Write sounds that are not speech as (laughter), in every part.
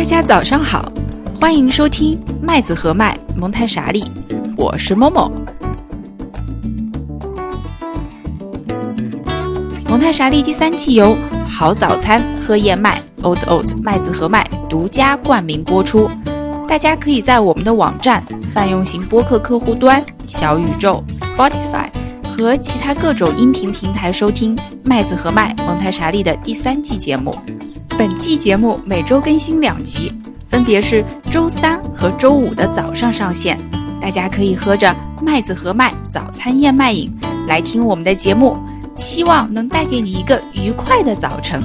大家早上好，欢迎收听麦子和麦蒙台傻利，我是某某。蒙台傻利第三季由好早餐喝燕麦 Oat Oat 麦子和麦独家冠名播出。大家可以在我们的网站、泛用型播客客户端、小宇宙、Spotify 和其他各种音频平台收听麦子和麦蒙台傻利的第三季节目。本季节目每周更新两集，分别是周三和周五的早上上线。大家可以喝着麦子和麦早餐燕麦饮来听我们的节目，希望能带给你一个愉快的早晨。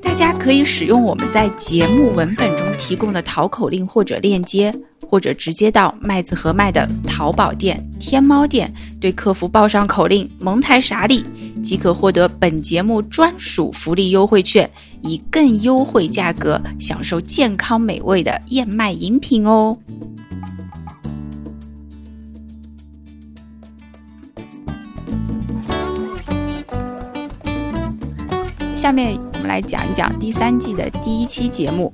大家可以使用我们在节目文本中提供的淘口令或者链接，或者直接到麦子和麦的淘宝店、天猫店，对客服报上口令“蒙台傻利”，即可获得本节目专属福利优惠券，以更优惠价格享受健康美味的燕麦饮品哦。下面我们来讲一讲第三季的第一期节目。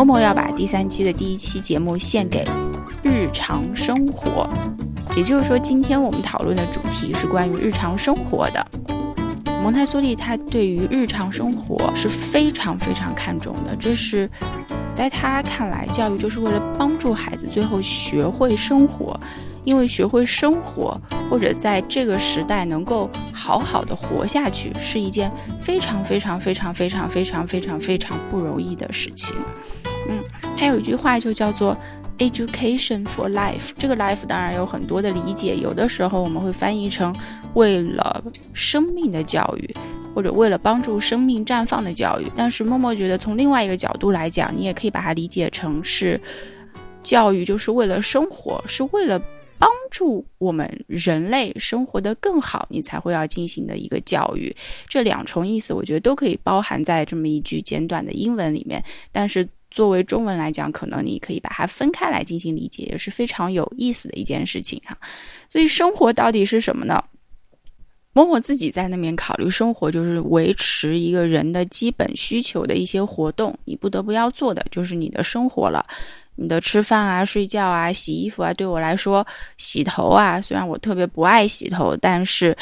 默默要把第三期的第一期节目献给日常生活，也就是说，今天我们讨论的主题是关于日常生活的。蒙台梭利他对于日常生活是非常非常看重的，这是在他看来，教育就是为了帮助孩子最后学会生活。因为学会生活，或者在这个时代能够好好的活下去，是一件非常非常非常非常非常非常非常不容易的事情。嗯，他有一句话就叫做 “education for life”。这个 “life” 当然有很多的理解，有的时候我们会翻译成“为了生命的教育”或者“为了帮助生命绽放的教育”。但是默默觉得，从另外一个角度来讲，你也可以把它理解成是教育就是为了生活，是为了。帮助我们人类生活的更好，你才会要进行的一个教育。这两重意思，我觉得都可以包含在这么一句简短的英文里面。但是作为中文来讲，可能你可以把它分开来进行理解，也是非常有意思的一件事情哈。所以生活到底是什么呢？某某自己在那边考虑，生活就是维持一个人的基本需求的一些活动，你不得不要做的就是你的生活了。你的吃饭啊、睡觉啊、洗衣服啊，对我来说，洗头啊，虽然我特别不爱洗头，但是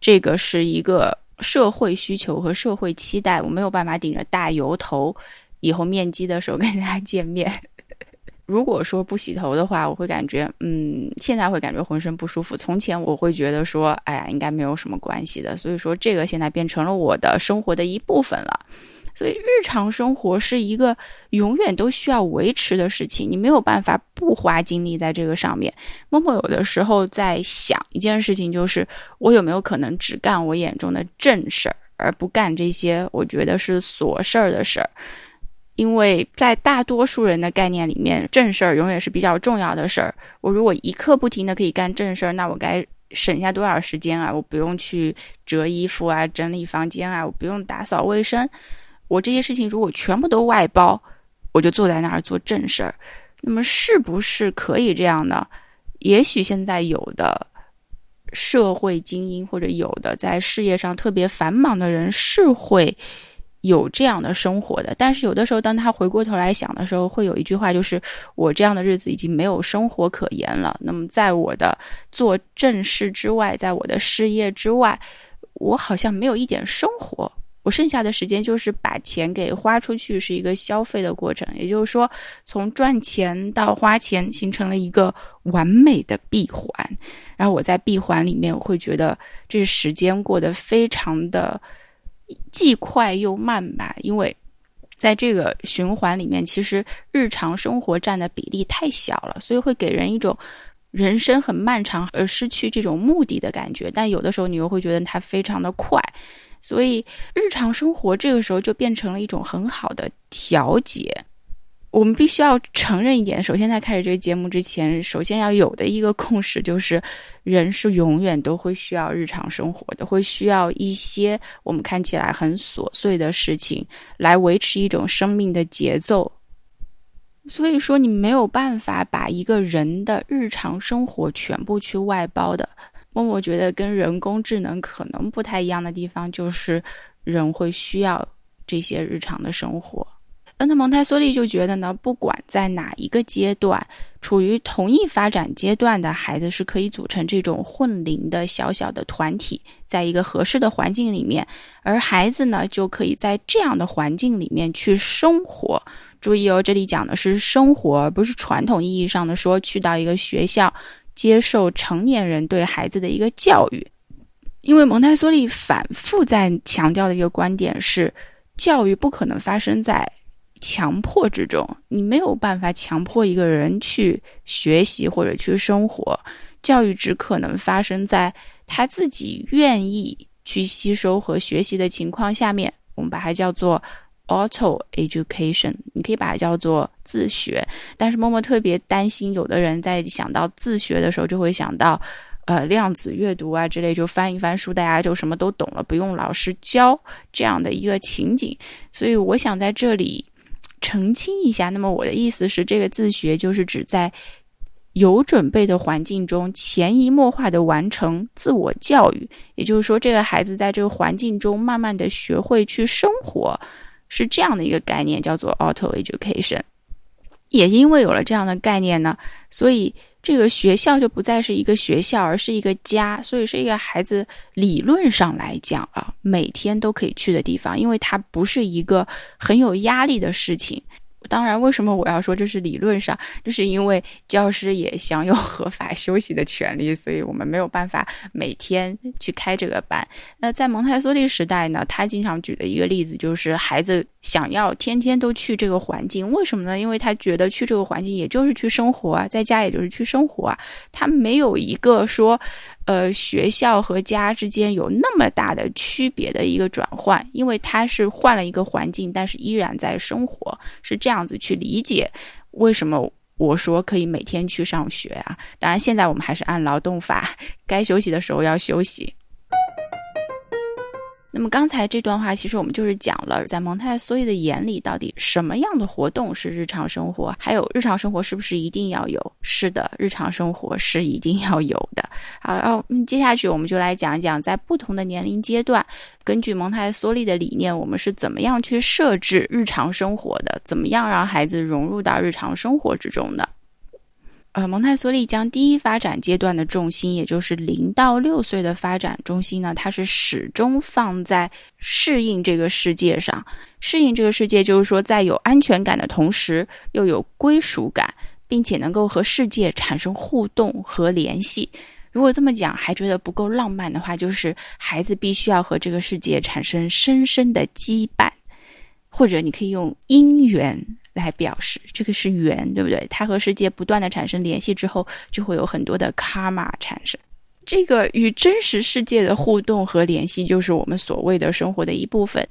这个是一个社会需求和社会期待，我没有办法顶着大油头以后面基的时候跟大家见面。(laughs) 如果说不洗头的话，我会感觉，嗯，现在会感觉浑身不舒服。从前我会觉得说，哎呀，应该没有什么关系的。所以说，这个现在变成了我的生活的一部分了。所以，日常生活是一个永远都需要维持的事情，你没有办法不花精力在这个上面。默默有的时候在想一件事情，就是我有没有可能只干我眼中的正事儿，而不干这些我觉得是琐事儿的事儿？因为在大多数人的概念里面，正事儿永远是比较重要的事儿。我如果一刻不停的可以干正事儿，那我该省下多少时间啊？我不用去折衣服啊，整理房间啊，我不用打扫卫生。我这些事情如果全部都外包，我就坐在那儿做正事儿，那么是不是可以这样呢？也许现在有的社会精英或者有的在事业上特别繁忙的人是会有这样的生活的，但是有的时候当他回过头来想的时候，会有一句话就是：我这样的日子已经没有生活可言了。那么在我的做正事之外，在我的事业之外，我好像没有一点生活。我剩下的时间就是把钱给花出去，是一个消费的过程。也就是说，从赚钱到花钱，形成了一个完美的闭环。然后我在闭环里面，我会觉得这时间过得非常的既快又慢吧。因为在这个循环里面，其实日常生活占的比例太小了，所以会给人一种人生很漫长而失去这种目的的感觉。但有的时候，你又会觉得它非常的快。所以，日常生活这个时候就变成了一种很好的调节。我们必须要承认一点：首先，在开始这个节目之前，首先要有的一个共识就是，人是永远都会需要日常生活的，会需要一些我们看起来很琐碎的事情来维持一种生命的节奏。所以说，你没有办法把一个人的日常生活全部去外包的。默默觉得跟人工智能可能不太一样的地方，就是人会需要这些日常的生活。那蒙台梭利就觉得呢，不管在哪一个阶段，处于同一发展阶段的孩子是可以组成这种混龄的小小的团体，在一个合适的环境里面，而孩子呢就可以在这样的环境里面去生活。注意哦，这里讲的是生活，而不是传统意义上的说去到一个学校接受成年人对孩子的一个教育。因为蒙台梭利反复在强调的一个观点是，教育不可能发生在。强迫之中，你没有办法强迫一个人去学习或者去生活。教育只可能发生在他自己愿意去吸收和学习的情况下面。我们把它叫做 auto education，你可以把它叫做自学。但是默默特别担心，有的人在想到自学的时候，就会想到呃量子阅读啊之类，就翻一翻书，大家就什么都懂了，不用老师教这样的一个情景。所以我想在这里。澄清一下，那么我的意思是，这个自学就是指在有准备的环境中，潜移默化的完成自我教育。也就是说，这个孩子在这个环境中慢慢的学会去生活，是这样的一个概念，叫做 auto education。也因为有了这样的概念呢，所以。这个学校就不再是一个学校，而是一个家，所以是一个孩子理论上来讲啊，每天都可以去的地方，因为它不是一个很有压力的事情。当然，为什么我要说这是理论上？就是因为教师也享有合法休息的权利，所以我们没有办法每天去开这个班。那在蒙台梭利时代呢，他经常举的一个例子就是孩子想要天天都去这个环境，为什么呢？因为他觉得去这个环境也就是去生活啊，在家也就是去生活啊，他没有一个说。呃，学校和家之间有那么大的区别的一个转换，因为他是换了一个环境，但是依然在生活，是这样子去理解。为什么我说可以每天去上学啊？当然，现在我们还是按劳动法，该休息的时候要休息。那么刚才这段话，其实我们就是讲了，在蒙台梭利的眼里，到底什么样的活动是日常生活？还有日常生活是不是一定要有？是的，日常生活是一定要有的。好，然后接下去我们就来讲一讲，在不同的年龄阶段，根据蒙台梭利的理念，我们是怎么样去设置日常生活的？怎么样让孩子融入到日常生活之中的？呃，蒙台梭利将第一发展阶段的重心，也就是零到六岁的发展中心呢，它是始终放在适应这个世界上。适应这个世界，就是说在有安全感的同时，又有归属感，并且能够和世界产生互动和联系。如果这么讲还觉得不够浪漫的话，就是孩子必须要和这个世界产生深深的羁绊，或者你可以用因缘。来表示这个是缘，对不对？它和世界不断的产生联系之后，就会有很多的卡玛产生。这个与真实世界的互动和联系，就是我们所谓的生活的一部分。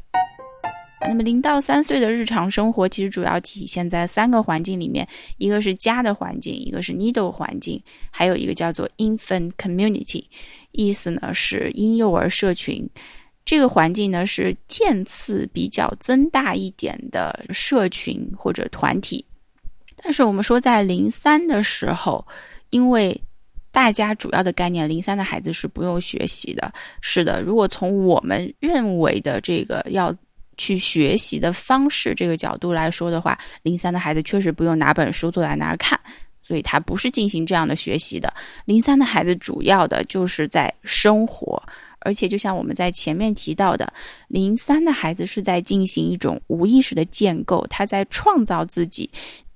那么零到三岁的日常生活，其实主要体现在三个环境里面：一个是家的环境，一个是 needle 环境，还有一个叫做 infant community，意思呢是婴幼儿社群。这个环境呢是渐次比较增大一点的社群或者团体，但是我们说在零三的时候，因为大家主要的概念，零三的孩子是不用学习的。是的，如果从我们认为的这个要去学习的方式这个角度来说的话，零三的孩子确实不用拿本书坐在那儿看，所以他不是进行这样的学习的。零三的孩子主要的就是在生活。而且，就像我们在前面提到的，零三的孩子是在进行一种无意识的建构，他在创造自己，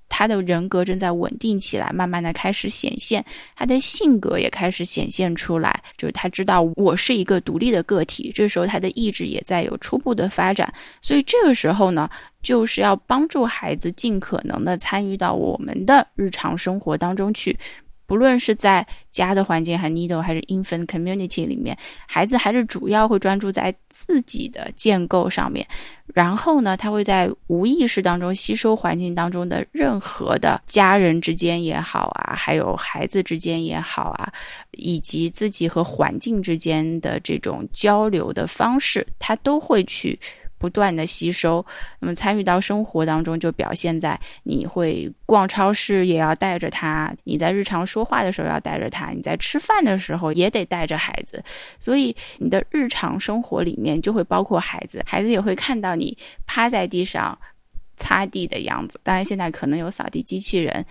他的人格正在稳定起来，慢慢的开始显现，他的性格也开始显现出来，就是他知道我是一个独立的个体，这时候他的意志也在有初步的发展，所以这个时候呢，就是要帮助孩子尽可能的参与到我们的日常生活当中去。不论是在家的环境，还是 needle，还是 infant community 里面，孩子还是主要会专注在自己的建构上面。然后呢，他会在无意识当中吸收环境当中的任何的家人之间也好啊，还有孩子之间也好啊，以及自己和环境之间的这种交流的方式，他都会去。不断的吸收。那么参与到生活当中，就表现在你会逛超市也要带着他，你在日常说话的时候要带着他，你在吃饭的时候也得带着孩子。所以你的日常生活里面就会包括孩子，孩子也会看到你趴在地上擦地的样子。当然现在可能有扫地机器人。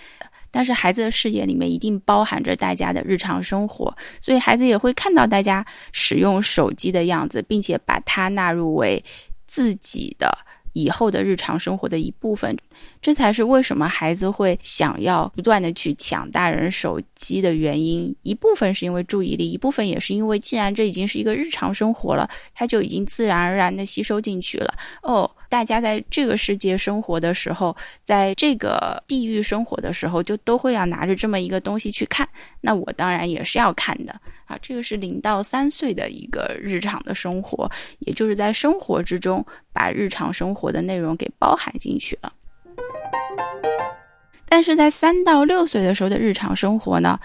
但是孩子的视野里面一定包含着大家的日常生活，所以孩子也会看到大家使用手机的样子，并且把它纳入为自己的以后的日常生活的一部分。这才是为什么孩子会想要不断的去抢大人手机的原因。一部分是因为注意力，一部分也是因为既然这已经是一个日常生活了，他就已经自然而然的吸收进去了。哦。大家在这个世界生活的时候，在这个地域生活的时候，就都会要拿着这么一个东西去看。那我当然也是要看的啊。这个是零到三岁的一个日常的生活，也就是在生活之中把日常生活的内容给包含进去了。但是在三到六岁的时候的日常生活呢？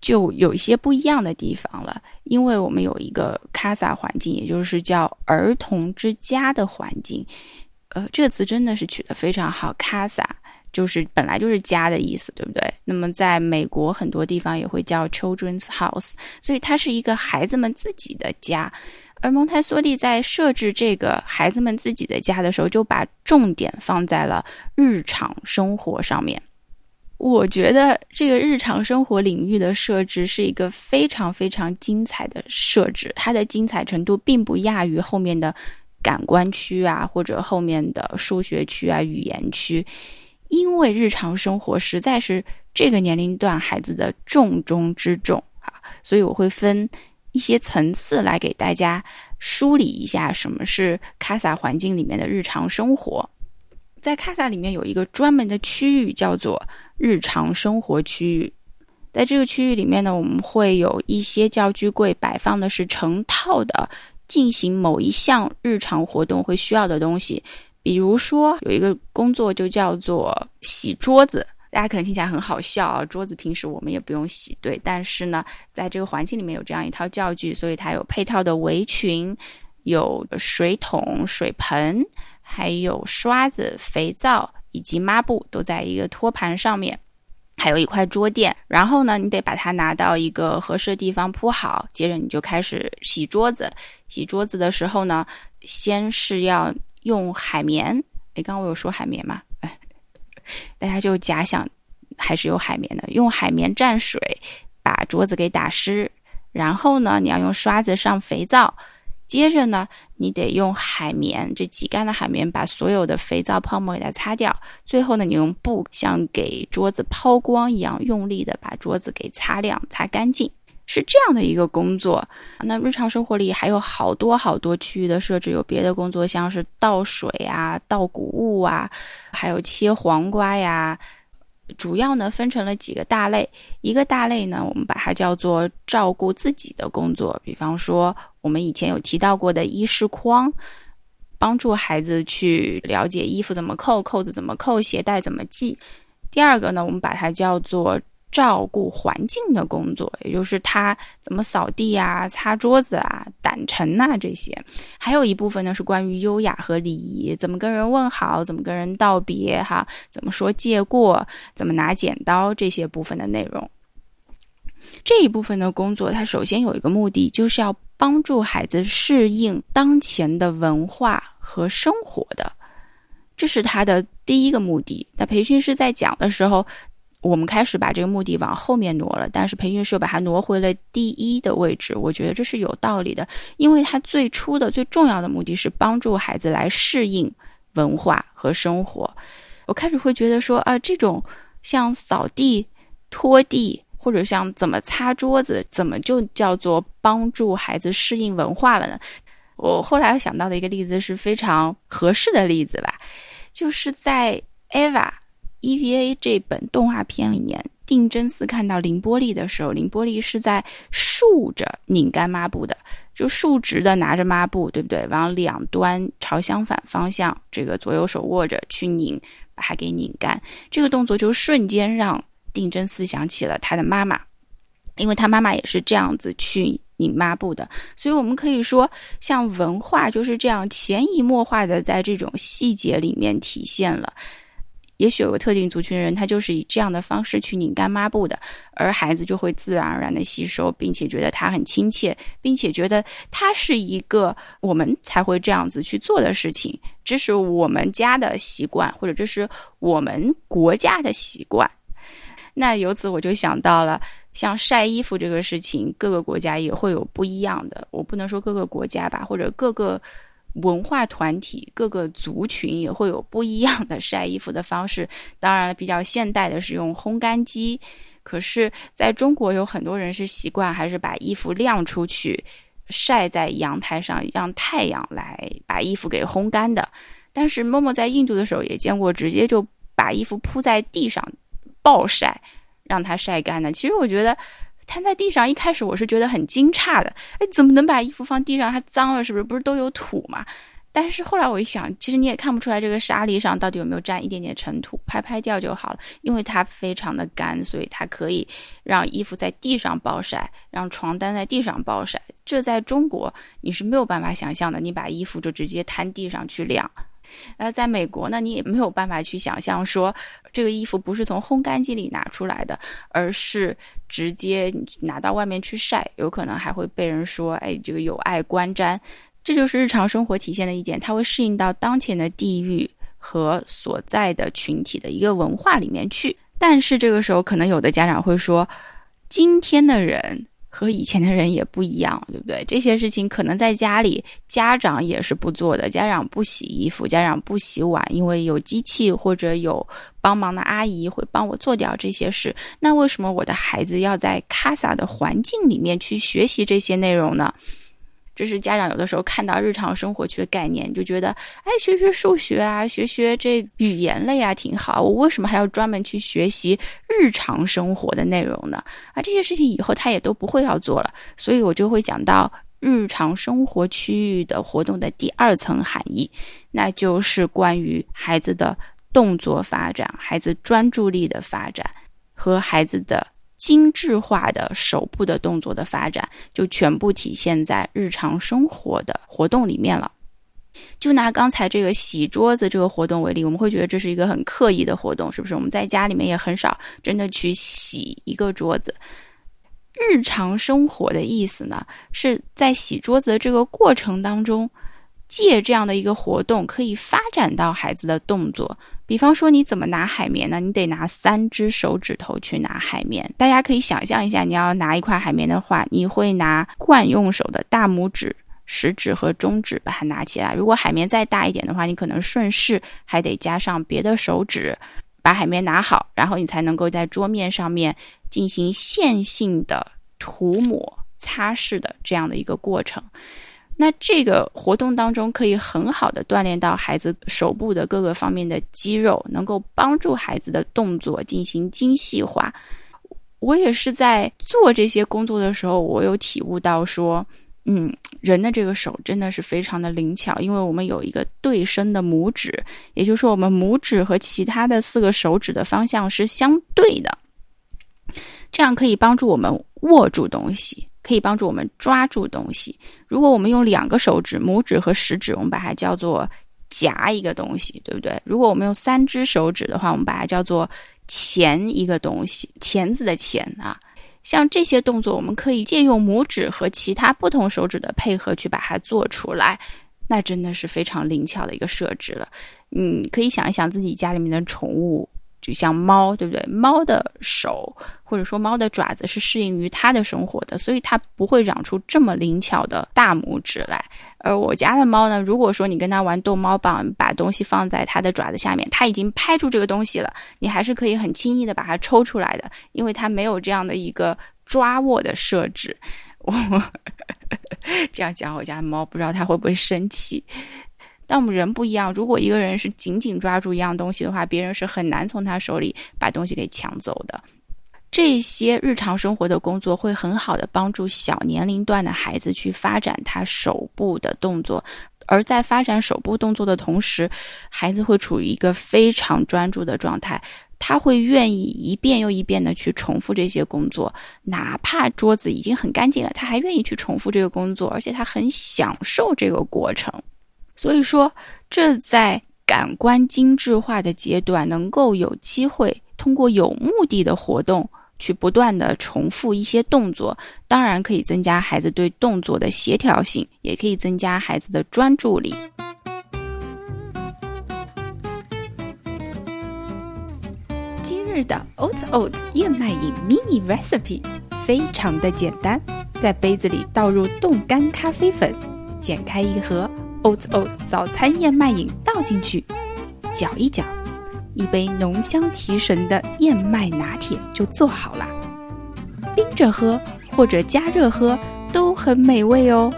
就有一些不一样的地方了，因为我们有一个 casa 环境，也就是叫儿童之家的环境。呃，这个词真的是取得非常好，casa 就是本来就是家的意思，对不对？那么在美国很多地方也会叫 children's house，所以它是一个孩子们自己的家。而蒙台梭利在设置这个孩子们自己的家的时候，就把重点放在了日常生活上面。我觉得这个日常生活领域的设置是一个非常非常精彩的设置，它的精彩程度并不亚于后面的感官区啊，或者后面的数学区啊、语言区，因为日常生活实在是这个年龄段孩子的重中之重啊，所以我会分一些层次来给大家梳理一下什么是卡萨环境里面的日常生活。在卡萨里面有一个专门的区域叫做。日常生活区域，在这个区域里面呢，我们会有一些教具柜，摆放的是成套的进行某一项日常活动会需要的东西。比如说，有一个工作就叫做洗桌子，大家可能听起来很好笑啊。桌子平时我们也不用洗，对。但是呢，在这个环境里面有这样一套教具，所以它有配套的围裙、有水桶、水盆，还有刷子、肥皂。以及抹布都在一个托盘上面，还有一块桌垫。然后呢，你得把它拿到一个合适的地方铺好。接着你就开始洗桌子。洗桌子的时候呢，先是要用海绵。诶，刚刚我有说海绵吗？哎，大家就假想还是有海绵的。用海绵蘸水把桌子给打湿。然后呢，你要用刷子上肥皂。接着呢，你得用海绵，这挤干的海绵把所有的肥皂泡沫给它擦掉。最后呢，你用布像给桌子抛光一样，用力的把桌子给擦亮、擦干净，是这样的一个工作。那日常生活里还有好多好多区域的设置，有别的工作，像是倒水啊、倒谷物啊，还有切黄瓜呀。主要呢分成了几个大类，一个大类呢，我们把它叫做照顾自己的工作，比方说我们以前有提到过的衣饰框，帮助孩子去了解衣服怎么扣，扣子怎么扣，鞋带怎么系。第二个呢，我们把它叫做。照顾环境的工作，也就是他怎么扫地啊、擦桌子啊、掸尘呐这些，还有一部分呢是关于优雅和礼仪，怎么跟人问好，怎么跟人道别，哈，怎么说借过，怎么拿剪刀这些部分的内容。这一部分的工作，它首先有一个目的，就是要帮助孩子适应当前的文化和生活的，这是他的第一个目的。那培训师在讲的时候。我们开始把这个目的往后面挪了，但是培训师又把它挪回了第一的位置。我觉得这是有道理的，因为它最初的最重要的目的是帮助孩子来适应文化和生活。我开始会觉得说啊，这种像扫地、拖地，或者像怎么擦桌子，怎么就叫做帮助孩子适应文化了呢？我后来想到的一个例子是非常合适的例子吧，就是在 Eva。EVA 这本动画片里面，定真寺看到凌波丽的时候，凌波丽是在竖着拧干抹布的，就竖直的拿着抹布，对不对？往两端朝相反方向，这个左右手握着去拧，把它给拧干。这个动作就瞬间让定真寺想起了他的妈妈，因为他妈妈也是这样子去拧抹布的。所以，我们可以说，像文化就是这样潜移默化的在这种细节里面体现了。也许有个特定族群人，他就是以这样的方式去拧干抹布的，而孩子就会自然而然的吸收，并且觉得他很亲切，并且觉得他是一个我们才会这样子去做的事情，这是我们家的习惯，或者这是我们国家的习惯。那由此我就想到了，像晒衣服这个事情，各个国家也会有不一样的。我不能说各个国家吧，或者各个。文化团体各个族群也会有不一样的晒衣服的方式。当然了，比较现代的是用烘干机。可是，在中国有很多人是习惯还是把衣服晾出去，晒在阳台上，让太阳来把衣服给烘干的。但是，默默在印度的时候也见过，直接就把衣服铺在地上暴晒，让它晒干的。其实，我觉得。摊在地上，一开始我是觉得很惊诧的，哎，怎么能把衣服放地上？它脏了，是不是？不是都有土吗？但是后来我一想，其实你也看不出来这个沙粒上到底有没有沾一点点尘土，拍拍掉就好了，因为它非常的干，所以它可以让衣服在地上暴晒，让床单在地上暴晒。这在中国你是没有办法想象的，你把衣服就直接摊地上去晾。呃，在美国呢，你也没有办法去想象说这个衣服不是从烘干机里拿出来的，而是直接拿到外面去晒，有可能还会被人说，哎，这个有碍观瞻。这就是日常生活体现的一点，它会适应到当前的地域和所在的群体的一个文化里面去。但是这个时候，可能有的家长会说，今天的人。和以前的人也不一样，对不对？这些事情可能在家里家长也是不做的，家长不洗衣服，家长不洗碗，因为有机器或者有帮忙的阿姨会帮我做掉这些事。那为什么我的孩子要在 casa 的环境里面去学习这些内容呢？这是家长有的时候看到日常生活区的概念，就觉得，哎，学学数学啊，学学这语言类啊，挺好。我为什么还要专门去学习日常生活的内容呢？啊，这些事情以后他也都不会要做了。所以我就会讲到日常生活区域的活动的第二层含义，那就是关于孩子的动作发展、孩子专注力的发展和孩子的。精致化的手部的动作的发展，就全部体现在日常生活的活动里面了。就拿刚才这个洗桌子这个活动为例，我们会觉得这是一个很刻意的活动，是不是？我们在家里面也很少真的去洗一个桌子。日常生活的意思呢，是在洗桌子的这个过程当中，借这样的一个活动，可以发展到孩子的动作。比方说，你怎么拿海绵呢？你得拿三只手指头去拿海绵。大家可以想象一下，你要拿一块海绵的话，你会拿惯用手的大拇指、食指和中指把它拿起来。如果海绵再大一点的话，你可能顺势还得加上别的手指把海绵拿好，然后你才能够在桌面上面进行线性的涂抹、擦拭的这样的一个过程。那这个活动当中可以很好的锻炼到孩子手部的各个方面的肌肉，能够帮助孩子的动作进行精细化。我也是在做这些工作的时候，我有体悟到说，嗯，人的这个手真的是非常的灵巧，因为我们有一个对称的拇指，也就是说，我们拇指和其他的四个手指的方向是相对的，这样可以帮助我们握住东西。可以帮助我们抓住东西。如果我们用两个手指，拇指和食指，我们把它叫做夹一个东西，对不对？如果我们用三只手指的话，我们把它叫做钳一个东西，钳子的钳啊。像这些动作，我们可以借用拇指和其他不同手指的配合去把它做出来，那真的是非常灵巧的一个设置了。嗯，可以想一想自己家里面的宠物。就像猫，对不对？猫的手或者说猫的爪子是适应于它的生活的，所以它不会长出这么灵巧的大拇指来。而我家的猫呢，如果说你跟它玩逗猫棒，把东西放在它的爪子下面，它已经拍住这个东西了，你还是可以很轻易的把它抽出来的，因为它没有这样的一个抓握的设置。(laughs) 我 (laughs) 这样讲，我家的猫不知道它会不会生气。但我们人不一样，如果一个人是紧紧抓住一样东西的话，别人是很难从他手里把东西给抢走的。这些日常生活的工作会很好的帮助小年龄段的孩子去发展他手部的动作，而在发展手部动作的同时，孩子会处于一个非常专注的状态，他会愿意一遍又一遍的去重复这些工作，哪怕桌子已经很干净了，他还愿意去重复这个工作，而且他很享受这个过程。所以说，这在感官精致化的阶段，能够有机会通过有目的的活动去不断的重复一些动作，当然可以增加孩子对动作的协调性，也可以增加孩子的专注力。今日的 Oat Oat 燕麦饮 mini recipe 非常的简单，在杯子里倒入冻干咖啡粉，剪开一盒 Oat Oat 早餐燕麦饮倒进去，搅一搅，一杯浓香提神的燕麦拿铁就做好了。冰着喝或者加热喝都很美味哦。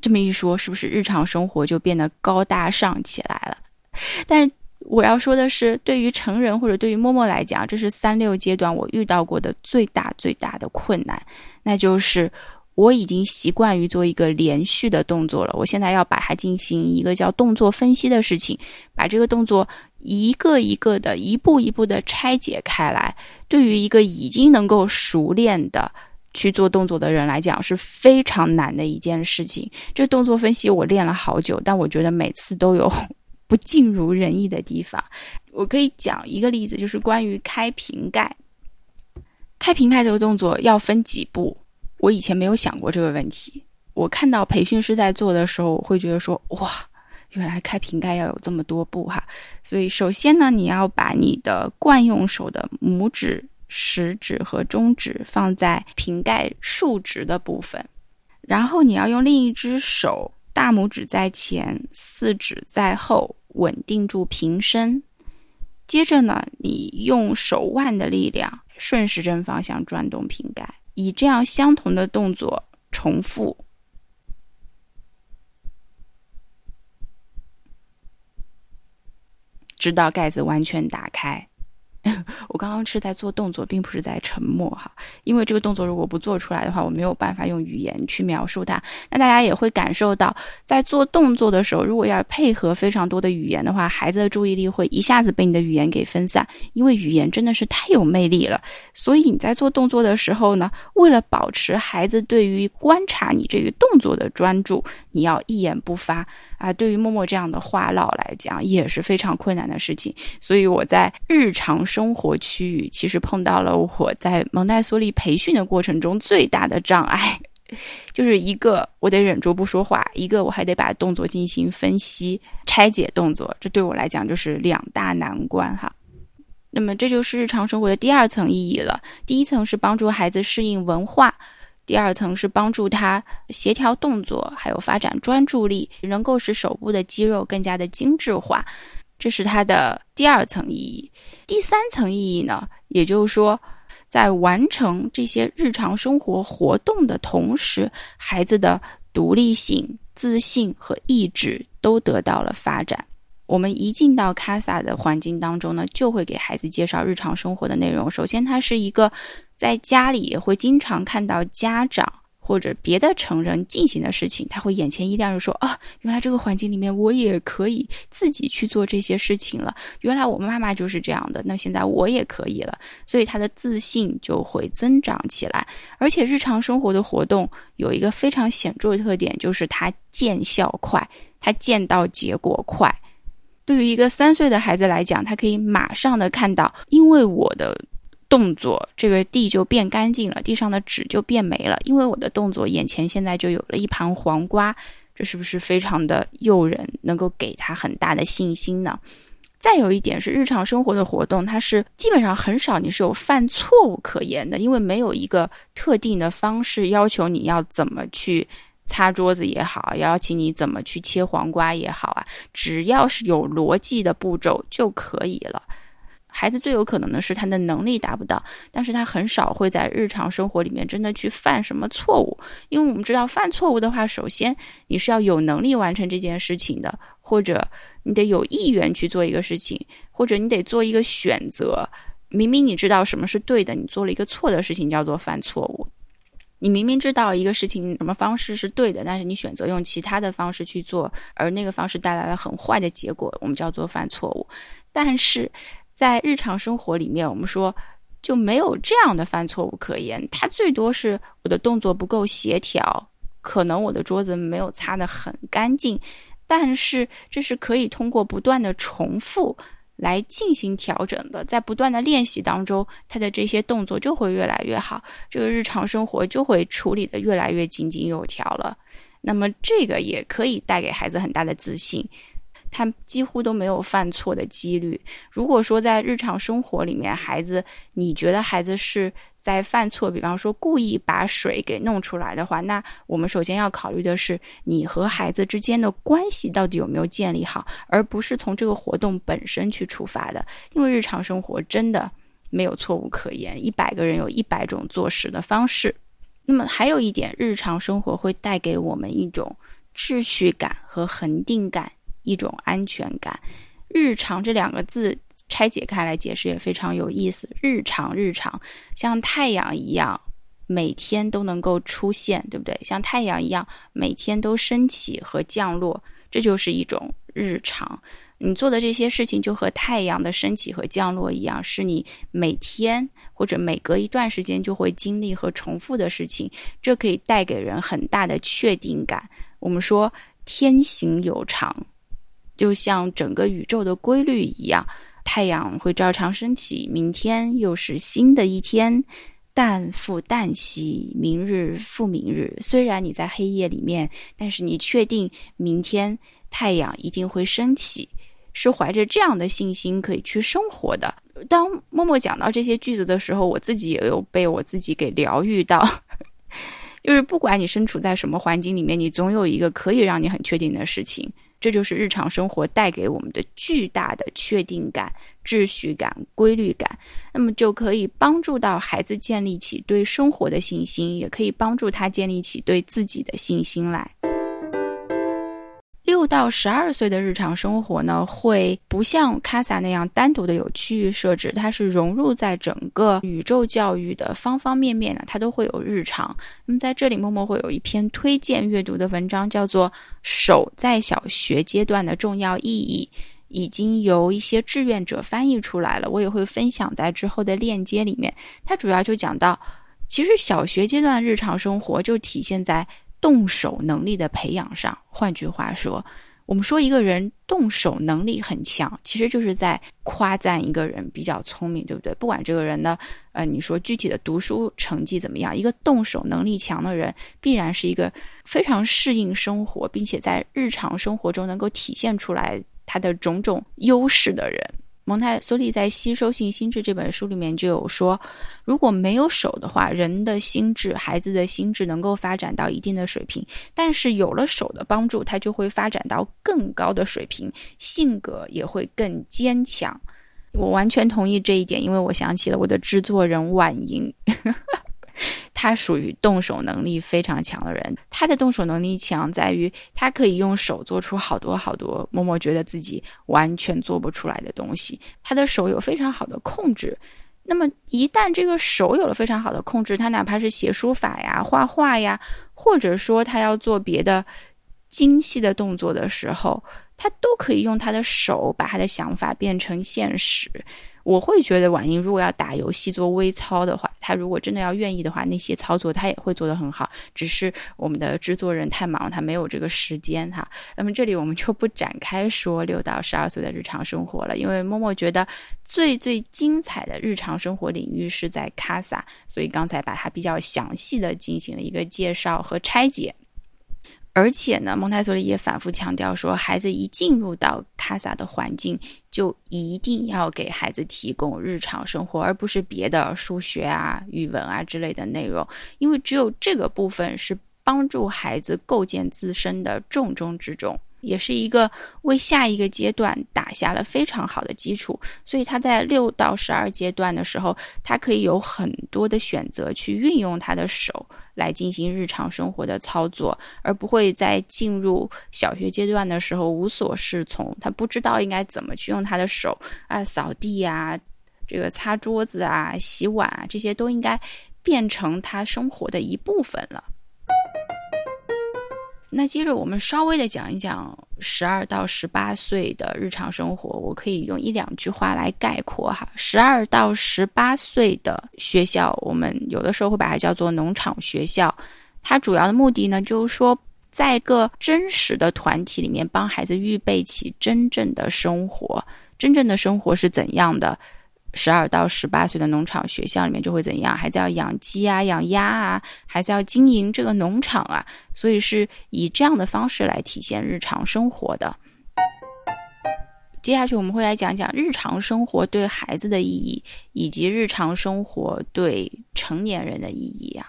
这么一说，是不是日常生活就变得高大上起来了？但是我要说的是，对于成人或者对于默默来讲，这是三六阶段我遇到过的最大最大的困难，那就是我已经习惯于做一个连续的动作了，我现在要把它进行一个叫动作分析的事情，把这个动作一个一个的、一步一步的拆解开来，对于一个已经能够熟练的去做动作的人来讲，是非常难的一件事情。这动作分析我练了好久，但我觉得每次都有。不尽如人意的地方，我可以讲一个例子，就是关于开瓶盖。开瓶盖这个动作要分几步，我以前没有想过这个问题。我看到培训师在做的时候，我会觉得说：哇，原来开瓶盖要有这么多步哈！所以首先呢，你要把你的惯用手的拇指、食指和中指放在瓶盖竖直的部分，然后你要用另一只手。大拇指在前，四指在后，稳定住瓶身。接着呢，你用手腕的力量顺时针方向转动瓶盖，以这样相同的动作重复，直到盖子完全打开。(laughs) 我刚刚是在做动作，并不是在沉默哈。因为这个动作如果不做出来的话，我没有办法用语言去描述它。那大家也会感受到，在做动作的时候，如果要配合非常多的语言的话，孩子的注意力会一下子被你的语言给分散。因为语言真的是太有魅力了。所以你在做动作的时候呢，为了保持孩子对于观察你这个动作的专注，你要一言不发啊。对于默默这样的话唠来讲，也是非常困难的事情。所以我在日常生活区域，其实碰到了我在蒙台梭利培训的过程中最大的障碍，(laughs) 就是一个我得忍住不说话，一个我还得把动作进行分析、拆解动作，这对我来讲就是两大难关哈。那么这就是日常生活的第二层意义了。第一层是帮助孩子适应文化，第二层是帮助他协调动作，还有发展专注力，能够使手部的肌肉更加的精致化。这是它的第二层意义，第三层意义呢？也就是说，在完成这些日常生活活动的同时，孩子的独立性、自信和意志都得到了发展。我们一进到卡萨的环境当中呢，就会给孩子介绍日常生活的内容。首先，它是一个在家里也会经常看到家长。或者别的成人进行的事情，他会眼前一亮，就说啊，原来这个环境里面我也可以自己去做这些事情了。原来我妈妈就是这样的，那现在我也可以了。所以他的自信就会增长起来。而且日常生活的活动有一个非常显著的特点，就是它见效快，它见到结果快。对于一个三岁的孩子来讲，他可以马上的看到，因为我的。动作，这个地就变干净了，地上的纸就变没了，因为我的动作，眼前现在就有了一盘黄瓜，这是不是非常的诱人，能够给他很大的信心呢？再有一点是日常生活的活动，它是基本上很少你是有犯错误可言的，因为没有一个特定的方式要求你要怎么去擦桌子也好，邀请你怎么去切黄瓜也好啊，只要是有逻辑的步骤就可以了。孩子最有可能的是他的能力达不到，但是他很少会在日常生活里面真的去犯什么错误，因为我们知道犯错误的话，首先你是要有能力完成这件事情的，或者你得有意愿去做一个事情，或者你得做一个选择。明明你知道什么是对的，你做了一个错的事情，叫做犯错误。你明明知道一个事情什么方式是对的，但是你选择用其他的方式去做，而那个方式带来了很坏的结果，我们叫做犯错误。但是在日常生活里面，我们说就没有这样的犯错误可言，它最多是我的动作不够协调，可能我的桌子没有擦得很干净，但是这是可以通过不断的重复。来进行调整的，在不断的练习当中，他的这些动作就会越来越好，这个日常生活就会处理的越来越井井有条了。那么，这个也可以带给孩子很大的自信。他几乎都没有犯错的几率。如果说在日常生活里面，孩子你觉得孩子是在犯错，比方说故意把水给弄出来的话，那我们首先要考虑的是你和孩子之间的关系到底有没有建立好，而不是从这个活动本身去出发的。因为日常生活真的没有错误可言，一百个人有一百种做事的方式。那么还有一点，日常生活会带给我们一种秩序感和恒定感。一种安全感，日常这两个字拆解开来解释也非常有意思。日常，日常像太阳一样，每天都能够出现，对不对？像太阳一样，每天都升起和降落，这就是一种日常。你做的这些事情就和太阳的升起和降落一样，是你每天或者每隔一段时间就会经历和重复的事情，这可以带给人很大的确定感。我们说天行有常。就像整个宇宙的规律一样，太阳会照常升起，明天又是新的一天，旦复旦夕，明日复明日。虽然你在黑夜里面，但是你确定明天太阳一定会升起，是怀着这样的信心可以去生活的。当默默讲到这些句子的时候，我自己也有被我自己给疗愈到，(laughs) 就是不管你身处在什么环境里面，你总有一个可以让你很确定的事情。这就是日常生活带给我们的巨大的确定感、秩序感、规律感，那么就可以帮助到孩子建立起对生活的信心，也可以帮助他建立起对自己的信心来。六到十二岁的日常生活呢，会不像卡萨那样单独的有区域设置，它是融入在整个宇宙教育的方方面面的，它都会有日常。那么在这里，默默会有一篇推荐阅读的文章，叫做《手在小学阶段的重要意义》，已经由一些志愿者翻译出来了，我也会分享在之后的链接里面。它主要就讲到，其实小学阶段日常生活就体现在。动手能力的培养上，换句话说，我们说一个人动手能力很强，其实就是在夸赞一个人比较聪明，对不对？不管这个人呢，呃，你说具体的读书成绩怎么样，一个动手能力强的人，必然是一个非常适应生活，并且在日常生活中能够体现出来他的种种优势的人。蒙台梭利在《吸收性心智》这本书里面就有说，如果没有手的话，人的心智、孩子的心智能够发展到一定的水平；但是有了手的帮助，他就会发展到更高的水平，性格也会更坚强。我完全同意这一点，因为我想起了我的制作人婉莹。(laughs) 他属于动手能力非常强的人。他的动手能力强在于，他可以用手做出好多好多默默觉得自己完全做不出来的东西。他的手有非常好的控制。那么，一旦这个手有了非常好的控制，他哪怕是写书法呀、画画呀，或者说他要做别的精细的动作的时候，他都可以用他的手把他的想法变成现实。我会觉得婉莹如果要打游戏做微操的话，她如果真的要愿意的话，那些操作她也会做得很好。只是我们的制作人太忙，他没有这个时间哈。那么这里我们就不展开说六到十二岁的日常生活了，因为默默觉得最最精彩的日常生活领域是在卡萨，所以刚才把它比较详细的进行了一个介绍和拆解。而且呢，蒙台梭利也反复强调说，孩子一进入到卡萨的环境，就一定要给孩子提供日常生活，而不是别的数学啊、语文啊之类的内容，因为只有这个部分是帮助孩子构建自身的重中之重。也是一个为下一个阶段打下了非常好的基础，所以他在六到十二阶段的时候，他可以有很多的选择去运用他的手来进行日常生活的操作，而不会在进入小学阶段的时候无所适从。他不知道应该怎么去用他的手啊，扫地啊，这个擦桌子啊、洗碗啊，这些都应该变成他生活的一部分了。那接着我们稍微的讲一讲十二到十八岁的日常生活，我可以用一两句话来概括哈。十二到十八岁的学校，我们有的时候会把它叫做农场学校，它主要的目的呢，就是说在一个真实的团体里面，帮孩子预备起真正的生活。真正的生活是怎样的？十二到十八岁的农场学校里面就会怎样？孩子要养鸡啊，养鸭啊，孩子要经营这个农场啊，所以是以这样的方式来体现日常生活的。接下去我们会来讲讲日常生活对孩子的意义，以及日常生活对成年人的意义啊。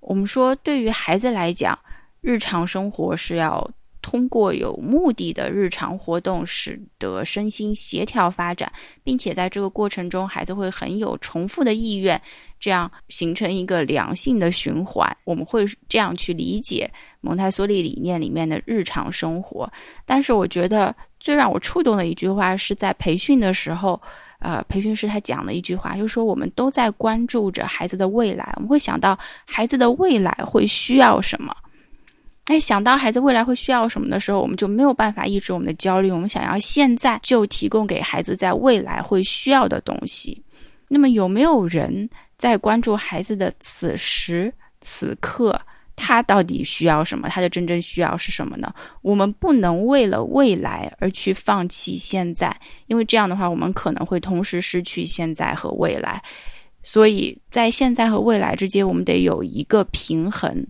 我们说，对于孩子来讲，日常生活是要。通过有目的的日常活动，使得身心协调发展，并且在这个过程中，孩子会很有重复的意愿，这样形成一个良性的循环。我们会这样去理解蒙台梭利理念里面的日常生活。但是，我觉得最让我触动的一句话是在培训的时候，呃，培训师他讲的一句话，就是说我们都在关注着孩子的未来，我们会想到孩子的未来会需要什么。哎，想到孩子未来会需要什么的时候，我们就没有办法抑制我们的焦虑。我们想要现在就提供给孩子在未来会需要的东西。那么，有没有人在关注孩子的此时此刻，他到底需要什么？他的真正需要是什么呢？我们不能为了未来而去放弃现在，因为这样的话，我们可能会同时失去现在和未来。所以在现在和未来之间，我们得有一个平衡。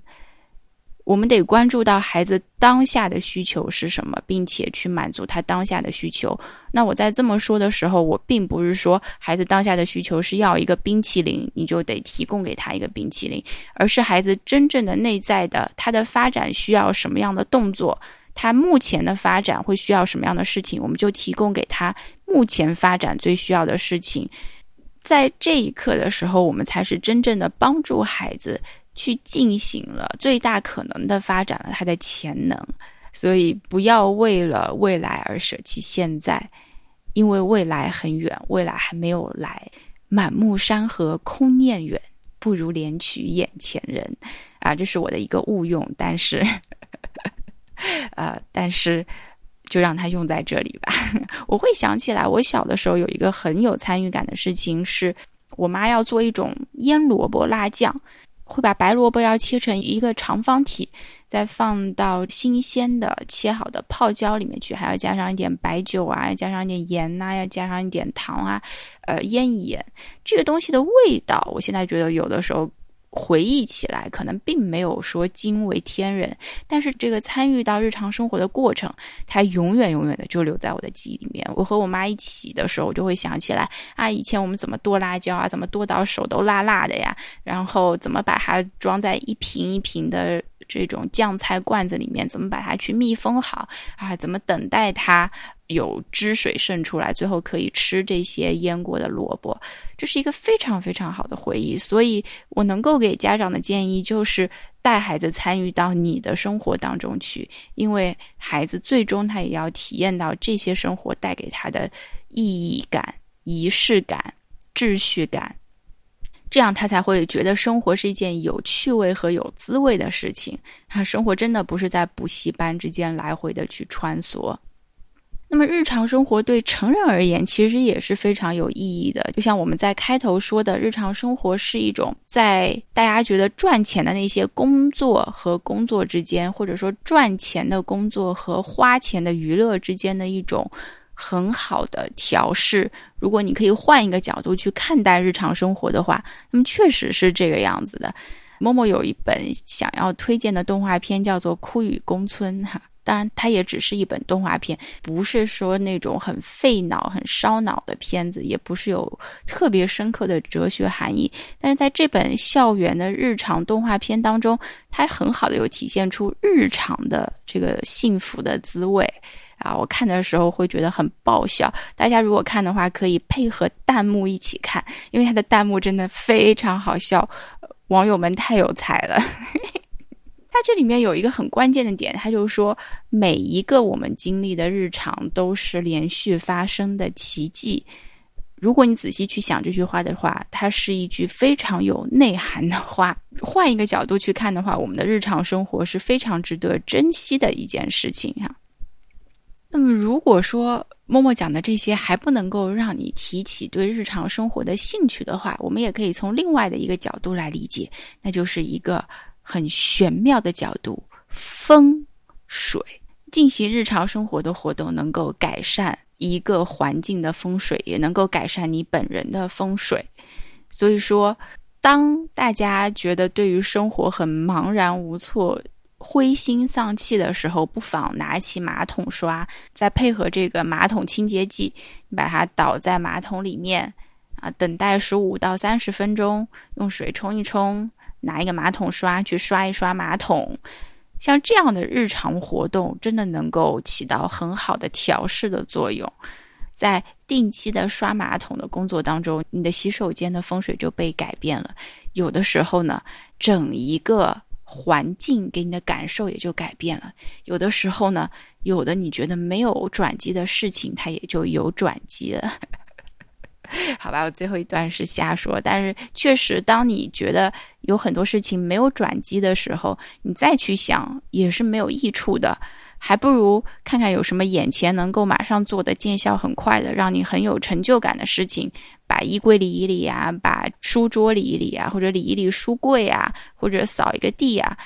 我们得关注到孩子当下的需求是什么，并且去满足他当下的需求。那我在这么说的时候，我并不是说孩子当下的需求是要一个冰淇淋，你就得提供给他一个冰淇淋，而是孩子真正的内在的他的发展需要什么样的动作，他目前的发展会需要什么样的事情，我们就提供给他目前发展最需要的事情。在这一刻的时候，我们才是真正的帮助孩子。去进行了最大可能的发展了他的潜能，所以不要为了未来而舍弃现在，因为未来很远，未来还没有来。满目山河空念远，不如怜取眼前人。(laughs) 啊，这是我的一个误用，但是，呃，但是就让它用在这里吧。(laughs) 我会想起来，我小的时候有一个很有参与感的事情，是我妈要做一种腌萝卜辣酱。会把白萝卜要切成一个长方体，再放到新鲜的切好的泡椒里面去，还要加上一点白酒啊，加上一点盐呐，要加上一点糖啊，呃，腌一腌。这个东西的味道，我现在觉得有的时候。回忆起来，可能并没有说惊为天人，但是这个参与到日常生活的过程，它永远永远的就留在我的记忆里面。我和我妈一起的时候，我就会想起来啊，以前我们怎么剁辣椒啊，怎么剁到手都辣辣的呀，然后怎么把它装在一瓶一瓶的这种酱菜罐子里面，怎么把它去密封好啊，怎么等待它。有汁水渗出来，最后可以吃这些腌过的萝卜，这是一个非常非常好的回忆。所以我能够给家长的建议就是带孩子参与到你的生活当中去，因为孩子最终他也要体验到这些生活带给他的意义感、仪式感、秩序感，这样他才会觉得生活是一件有趣味和有滋味的事情。他生活真的不是在补习班之间来回的去穿梭。那么日常生活对成人而言，其实也是非常有意义的。就像我们在开头说的，日常生活是一种在大家觉得赚钱的那些工作和工作之间，或者说赚钱的工作和花钱的娱乐之间的一种很好的调试。如果你可以换一个角度去看待日常生活的话，那么确实是这个样子的。某某有一本想要推荐的动画片，叫做《枯雨宫村》哈。当然，它也只是一本动画片，不是说那种很费脑、很烧脑的片子，也不是有特别深刻的哲学含义。但是在这本校园的日常动画片当中，它很好的有体现出日常的这个幸福的滋味啊！我看的时候会觉得很爆笑。大家如果看的话，可以配合弹幕一起看，因为它的弹幕真的非常好笑，网友们太有才了。它这里面有一个很关键的点，它就是说，每一个我们经历的日常都是连续发生的奇迹。如果你仔细去想这句话的话，它是一句非常有内涵的话。换一个角度去看的话，我们的日常生活是非常值得珍惜的一件事情哈。那么，如果说默默讲的这些还不能够让你提起对日常生活的兴趣的话，我们也可以从另外的一个角度来理解，那就是一个很玄妙的角度——风水。进行日常生活的活动，能够改善。一个环境的风水也能够改善你本人的风水，所以说，当大家觉得对于生活很茫然无措、灰心丧气的时候，不妨拿起马桶刷，再配合这个马桶清洁剂，你把它倒在马桶里面，啊，等待十五到三十分钟，用水冲一冲，拿一个马桶刷去刷一刷马桶。像这样的日常活动，真的能够起到很好的调试的作用。在定期的刷马桶的工作当中，你的洗手间的风水就被改变了。有的时候呢，整一个环境给你的感受也就改变了。有的时候呢，有的你觉得没有转机的事情，它也就有转机了。(laughs) 好吧，我最后一段是瞎说，但是确实，当你觉得有很多事情没有转机的时候，你再去想也是没有益处的，还不如看看有什么眼前能够马上做的、见效很快的、让你很有成就感的事情，把衣柜理一理啊，把书桌理一理啊，或者理一理书柜啊，或者扫一个地啊。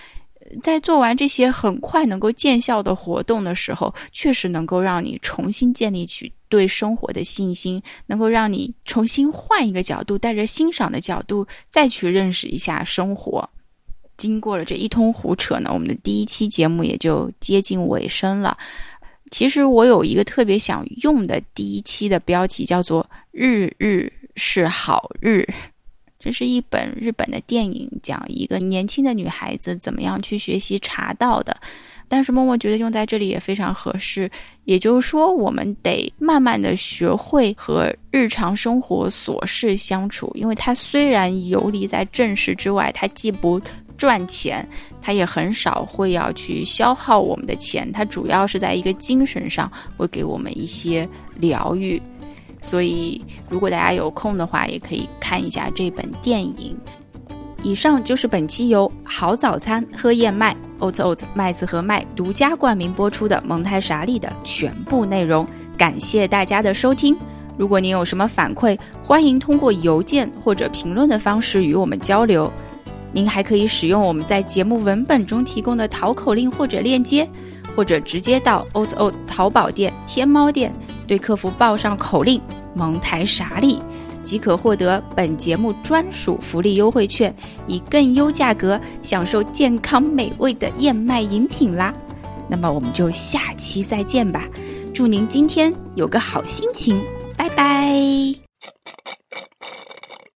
在做完这些很快能够见效的活动的时候，确实能够让你重新建立起对生活的信心，能够让你重新换一个角度，带着欣赏的角度再去认识一下生活。经过了这一通胡扯呢，我们的第一期节目也就接近尾声了。其实我有一个特别想用的第一期的标题，叫做“日日是好日”。这是一本日本的电影，讲一个年轻的女孩子怎么样去学习茶道的。但是默默觉得用在这里也非常合适。也就是说，我们得慢慢的学会和日常生活琐事相处，因为它虽然游离在正事之外，它既不赚钱，它也很少会要去消耗我们的钱，它主要是在一个精神上会给我们一些疗愈。所以，如果大家有空的话，也可以看一下这本电影。以上就是本期由好早餐喝燕麦 Oat Oat 麦子和麦独家冠名播出的蒙太莎利的全部内容。感谢大家的收听。如果您有什么反馈，欢迎通过邮件或者评论的方式与我们交流。您还可以使用我们在节目文本中提供的淘口令或者链接，或者直接到 Oat Oat 淘宝店、天猫店。对客服报上口令“蒙台傻利”，即可获得本节目专属福利优惠券，以更优价格享受健康美味的燕麦饮品啦。那么我们就下期再见吧，祝您今天有个好心情，拜拜。